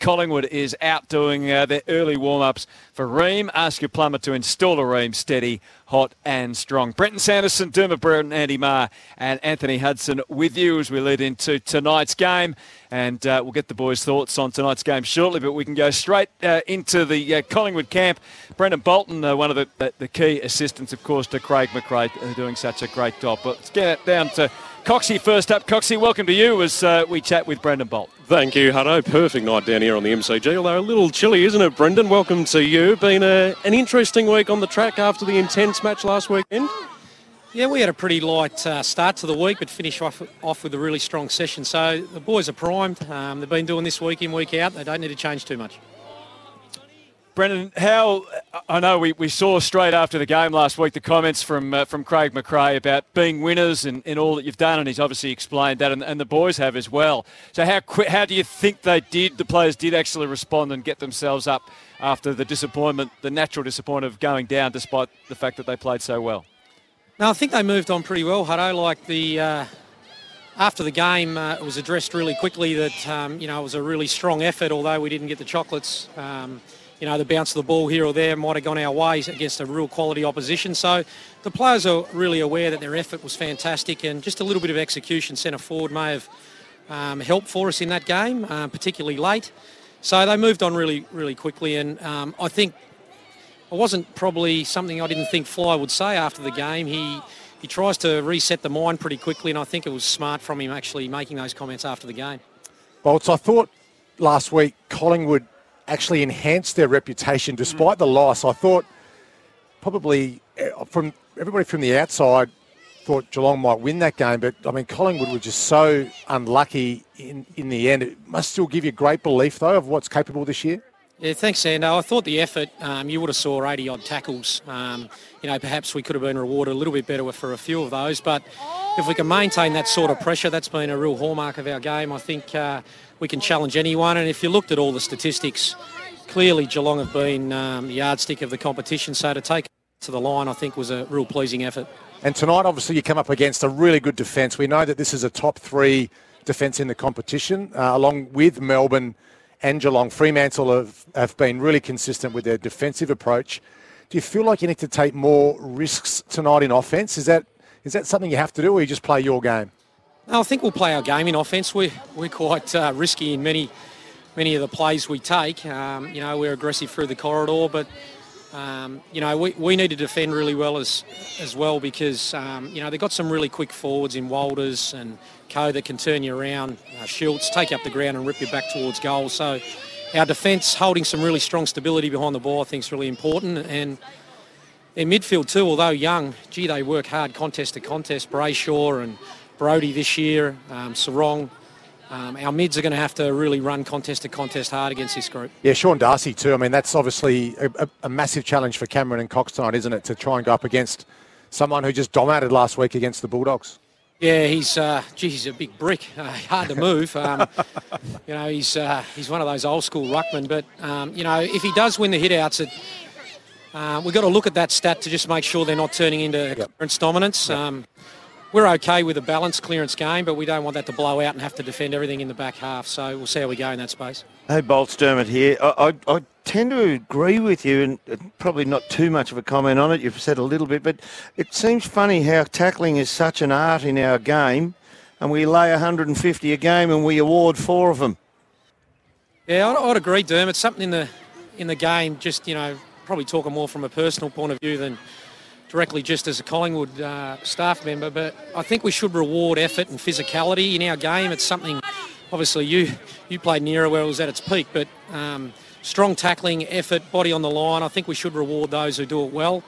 Collingwood is out doing uh, their early warm ups for Rheem. Ask your plumber to install a Rheem steady, hot, and strong. Brenton Sanderson, Dermott Brereton, Andy Maher, and Anthony Hudson with you as we lead into tonight's game. And uh, we'll get the boys' thoughts on tonight's game shortly, but we can go straight uh, into the uh, Collingwood camp. Brendan Bolton, uh, one of the, the, key assistants, of course, to Craig McRae, doing such a great job. But let's get down to Coxie first up. Coxie, welcome to you as uh, we chat with Brendan Bolt. Thank you, Hutto. Perfect night down here on the MCG, although a little chilly, isn't it, Brendan? Welcome to you. Been a, an interesting week on the track after the intense match last weekend. Yeah, we had a pretty light uh, start to the week, but finished off, off with a really strong session. So the boys are primed. Um, they've been doing this week in, week out. They don't need to change too much. Brendan, how I know we, we saw straight after the game last week the comments from uh, from Craig McRae about being winners and, in all that you've done, and he's obviously explained that, and, and the boys have as well. So how how do you think they did? The players did actually respond and get themselves up after the disappointment, the natural disappointment of going down, despite the fact that they played so well. No, I think they moved on pretty well, Hutto. Like the uh, after the game, uh, it was addressed really quickly that um, you know it was a really strong effort, although we didn't get the chocolates. Um, you know, the bounce of the ball here or there might have gone our way against a real quality opposition. So the players are really aware that their effort was fantastic and just a little bit of execution centre forward may have um, helped for us in that game, uh, particularly late. So they moved on really, really quickly and um, I think it wasn't probably something I didn't think Fly would say after the game. He he tries to reset the mind pretty quickly and I think it was smart from him actually making those comments after the game. Bolts, I thought last week Collingwood actually enhanced their reputation despite the loss. I thought probably eh, from everybody from the outside thought Geelong might win that game, but I mean Collingwood were just so unlucky in, in the end. It must still give you great belief though of what's capable this year. Yeah, thanks, Sando. I thought the effort, um, you would have saw 80 odd tackles. Um, you know, perhaps we could have been rewarded a little bit better for a few of those, but if we can maintain that sort of pressure, that's been a real hallmark of our game. I think uh, we can challenge anyone. And if you looked at all the statistics, clearly Geelong have been um, the yardstick of the competition. So to take to the line, I think, was a real pleasing effort. And tonight, obviously, you come up against a really good defence. We know that this is a top three defence in the competition, uh, along with Melbourne and Geelong. Fremantle have, have been really consistent with their defensive approach. Do you feel like you need to take more risks tonight in offence? Is that is that something you have to do, or you just play your game? I think we'll play our game in offence. We're, we're quite uh, risky in many many of the plays we take. Um, you know, we're aggressive through the corridor, but um, you know, we, we need to defend really well as as well because um, you know they've got some really quick forwards in Walters and Co that can turn you around. Uh, Schultz take up the ground and rip you back towards goal. So our defence holding some really strong stability behind the ball, I think, is really important and. In midfield too, although young, gee, they work hard contest to contest. Brayshaw and Brodie this year, um, Serong. Um, our mids are going to have to really run contest to contest hard against this group. Yeah, Sean Darcy too. I mean, that's obviously a, a, a, massive challenge for Cameron and Cox tonight, isn't it, to try and go up against someone who just dominated last week against the Bulldogs? Yeah, he's uh, gee, he's a big brick, uh, hard to move. Um, you know, he's uh, he's one of those old school ruckmen. But um, you know, if he does win the hitouts, it, uh, we've got to look at that stat to just make sure they're not turning into yep. dominance. Yep. We're okay with a balanced clearance game, but we don't want that to blow out and have to defend everything in the back half. So we'll see how we go in that space. Hey, Bolts Dermott here. I, I, I tend to agree with you, and uh, probably not too much of a comment on it. You've said a little bit, but it seems funny how tackling is such an art in our game, and we lay 150 a game and we award four of them. Yeah, I'd, I'd agree, Dermott. It's something in the in the game. Just you know, probably talking more from a personal point of view than directly just as a Collingwood uh, staff member, but I think we should reward effort and physicality in our game. It's something obviously you you played nearer where it was at its peak, but um, strong tackling, effort, body on the line. I think we should reward those who do it well.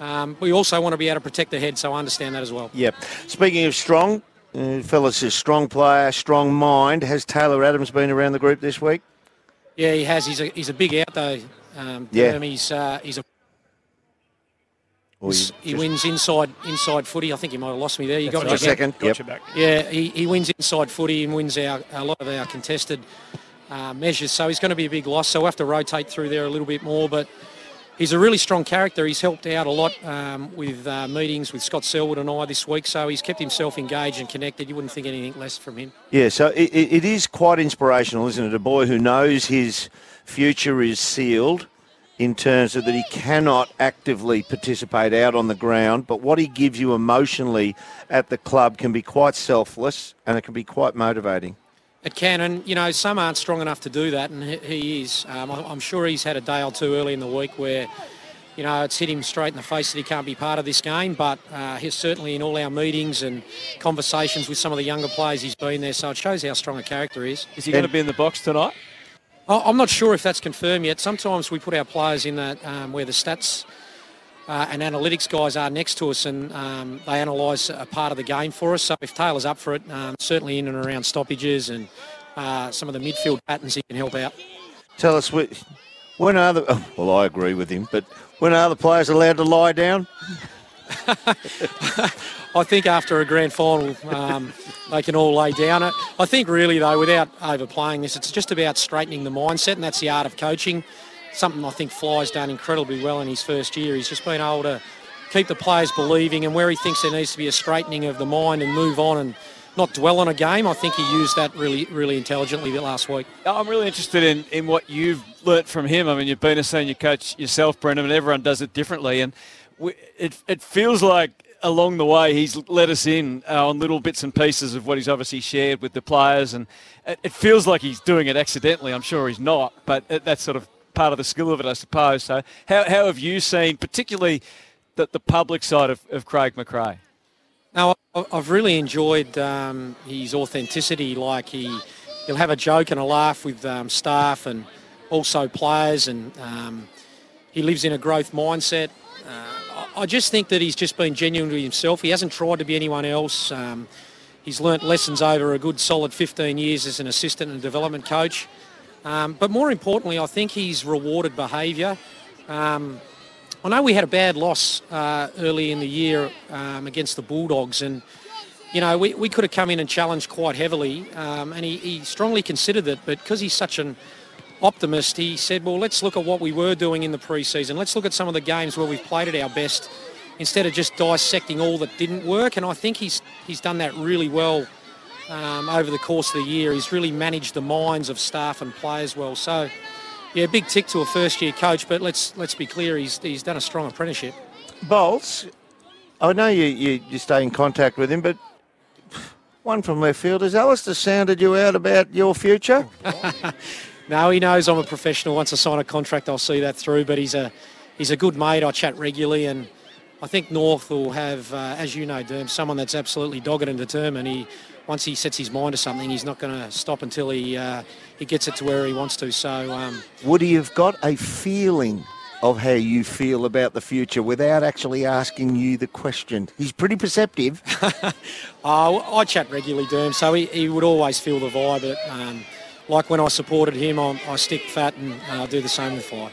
Um, we also want to be able to protect the head, so I understand that as well. Yep. Speaking of strong, uh, fellas, a strong player, strong mind. Has Taylor Adams been around the group this week? Yeah, he has. He's a he's a big out though. Um, Yeah. He's uh, he's a Or you he wins inside inside footy. I think you might have lost me there. You got For me a second. Got Yep. you back. Yeah, he, he wins inside footy and wins our a lot of our contested uh, measures. So he's going to be a big loss. So we'll have to rotate through there a little bit more. But he's a really strong character. He's helped out a lot um, with uh, meetings with Scott Selwood and I this week. So he's kept himself engaged and connected. You wouldn't think anything less from him. Yeah, so it, it it is quite inspirational, isn't it? A boy who knows his future is sealed in terms of that he cannot actively participate out on the ground, but what he gives you emotionally at the club can be quite selfless and it can be quite motivating. It can, and you know, some aren't strong enough to do that, and he, he is. Um, I- I'm sure he's had a day or two early in the week where, you know, it's hit him straight in the face that he can't be part of this game. But uh, he's certainly in all our meetings and conversations with some of the younger players, he's been there. So it shows how strong a character he is. Is he going to be in the box tonight? I'm not sure if that's confirmed yet. Sometimes we put our players in that um, where the stats uh, and analytics guys are next to us, and um, they analyse a part of the game for us. So if Taylor's up for it, um, certainly in and around stoppages and uh, some of the midfield patterns, he can help out. Tell us, when are the. well, I agree with him, but when are the players allowed to lie down? I think after a grand final, um, they can all lay down it. I think really though, without overplaying this, it's just about straightening the mindset, and that's the art of coaching. Something I think Fly's done incredibly well in his first year. He's just been able to keep the players believing, and where he thinks there needs to be a straightening of the mind and move on and not dwell on a game. I think he used that really, really intelligently last week. I'm really interested in, in what you've learnt from him. I mean, you've been a senior coach yourself, Brendan, and everyone does it differently. And we, it, it feels like along the way he's let us in uh, on little bits and pieces of what he's obviously shared with the players. And it, it feels like he's doing it accidentally. I'm sure he's not, but it, that's sort of part of the skill of it, I suppose. So, how, how have you seen, particularly the, the public side of, of Craig McRae? No, I- I've really enjoyed um, his authenticity. Like he, he'll have a joke and a laugh with um, staff and also players, and um, he lives in a growth mindset. Uh, I just think that he's just been genuine with himself. He hasn't tried to be anyone else. Um, he's learnt lessons over a good solid 15 years as an assistant and development coach. Um, but more importantly, I think he's rewarded behaviour. Um, I know we had a bad loss uh, early in the year um, against the Bulldogs, and you know we, we could have come in and challenged quite heavily, um, and he, he strongly considered it. But because he's such an optimist, he said, "Well, let's look at what we were doing in the pre-season. Let's look at some of the games where we've played at our best, instead of just dissecting all that didn't work." And I think he's he's done that really well um, over the course of the year. He's really managed the minds of staff and players well. So. Yeah, big tick to a first-year coach, but let's let's be clear, he's he's done a strong apprenticeship. Bolts, I know you, you, you stay in contact with him, but one from left field. Has Alastair sounded you out about your future? No, he knows I'm a professional. Once I sign a contract, I'll see that through. But he's a he's a good mate. I chat regularly, and I think North will have, uh, as you know, Derm, someone that's absolutely dogged and determined. He once he sets his mind to something, he's not going to stop until he uh, he gets it to where he wants to. So. Um, Would he have got a feeling of how you feel about the future without actually asking you the question? He's pretty perceptive. Uh, I chat regularly, Derm, so he, he would always feel the vibe. Um, like when I supported him, I, I stick fat and uh, do the same with Fly.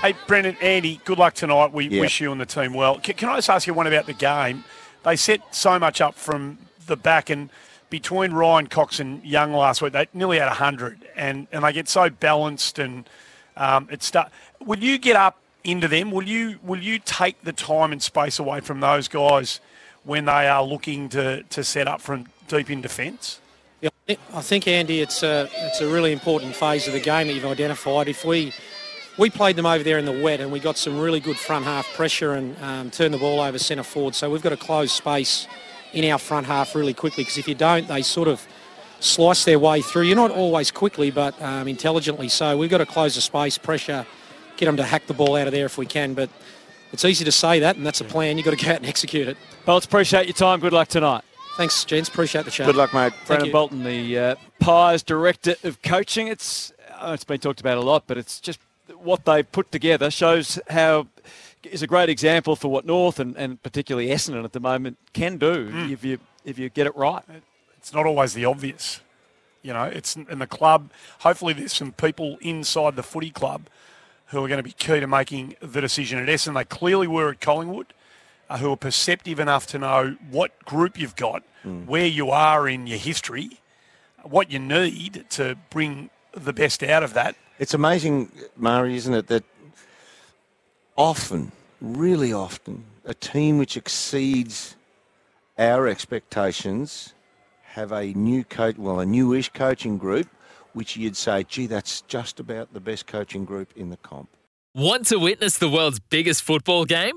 Hey, Brendan, Andy, good luck tonight. We Yeah. wish you and the team well. Can, can I just ask you one about the game? They set so much up from the back, and between Ryan Cox and Young last week, they nearly had 100, and, and they get so balanced, and um, it start. Will you get up into them? Will you will you take the time and space away from those guys when they are looking to, to set up from deep in defence? I think Andy, it's a it's a really important phase of the game that you've identified. If we we played them over there in the wet and we got some really good front half pressure and um, turned the ball over centre forward. So we've got to close space in our front half really quickly because if you don't, they sort of slice their way through. You're not always quickly, but um, intelligently. So we've got to close the space, pressure, get them to hack the ball out of there if we can. But it's easy to say that, and that's a plan. You've got to go out and execute it. Bolts, appreciate your time. Good luck tonight. Thanks, gents. Appreciate the chat. Good luck, mate. Brandon you. Bolton, the uh, Pies director of coaching. It's uh, it's been talked about a lot, but it's just what they put together shows how is a great example for what North and, and particularly Essendon at the moment can do Hmm. if you if you get it right. It's not always the obvious. You know, it's in the club. Hopefully, there's some people inside the footy club who are going to be key to making the decision at Essendon. They clearly were at Collingwood, Uh, who are perceptive enough to know what group you've got, mm. where you are in your history, what you need to bring the best out of that. It's amazing, Murray, isn't it, that often, really often, a team which exceeds our expectations have a new coach, well, a newish coaching group, which you'd say, gee, that's just about the best coaching group in the comp. Want to witness the world's biggest football game?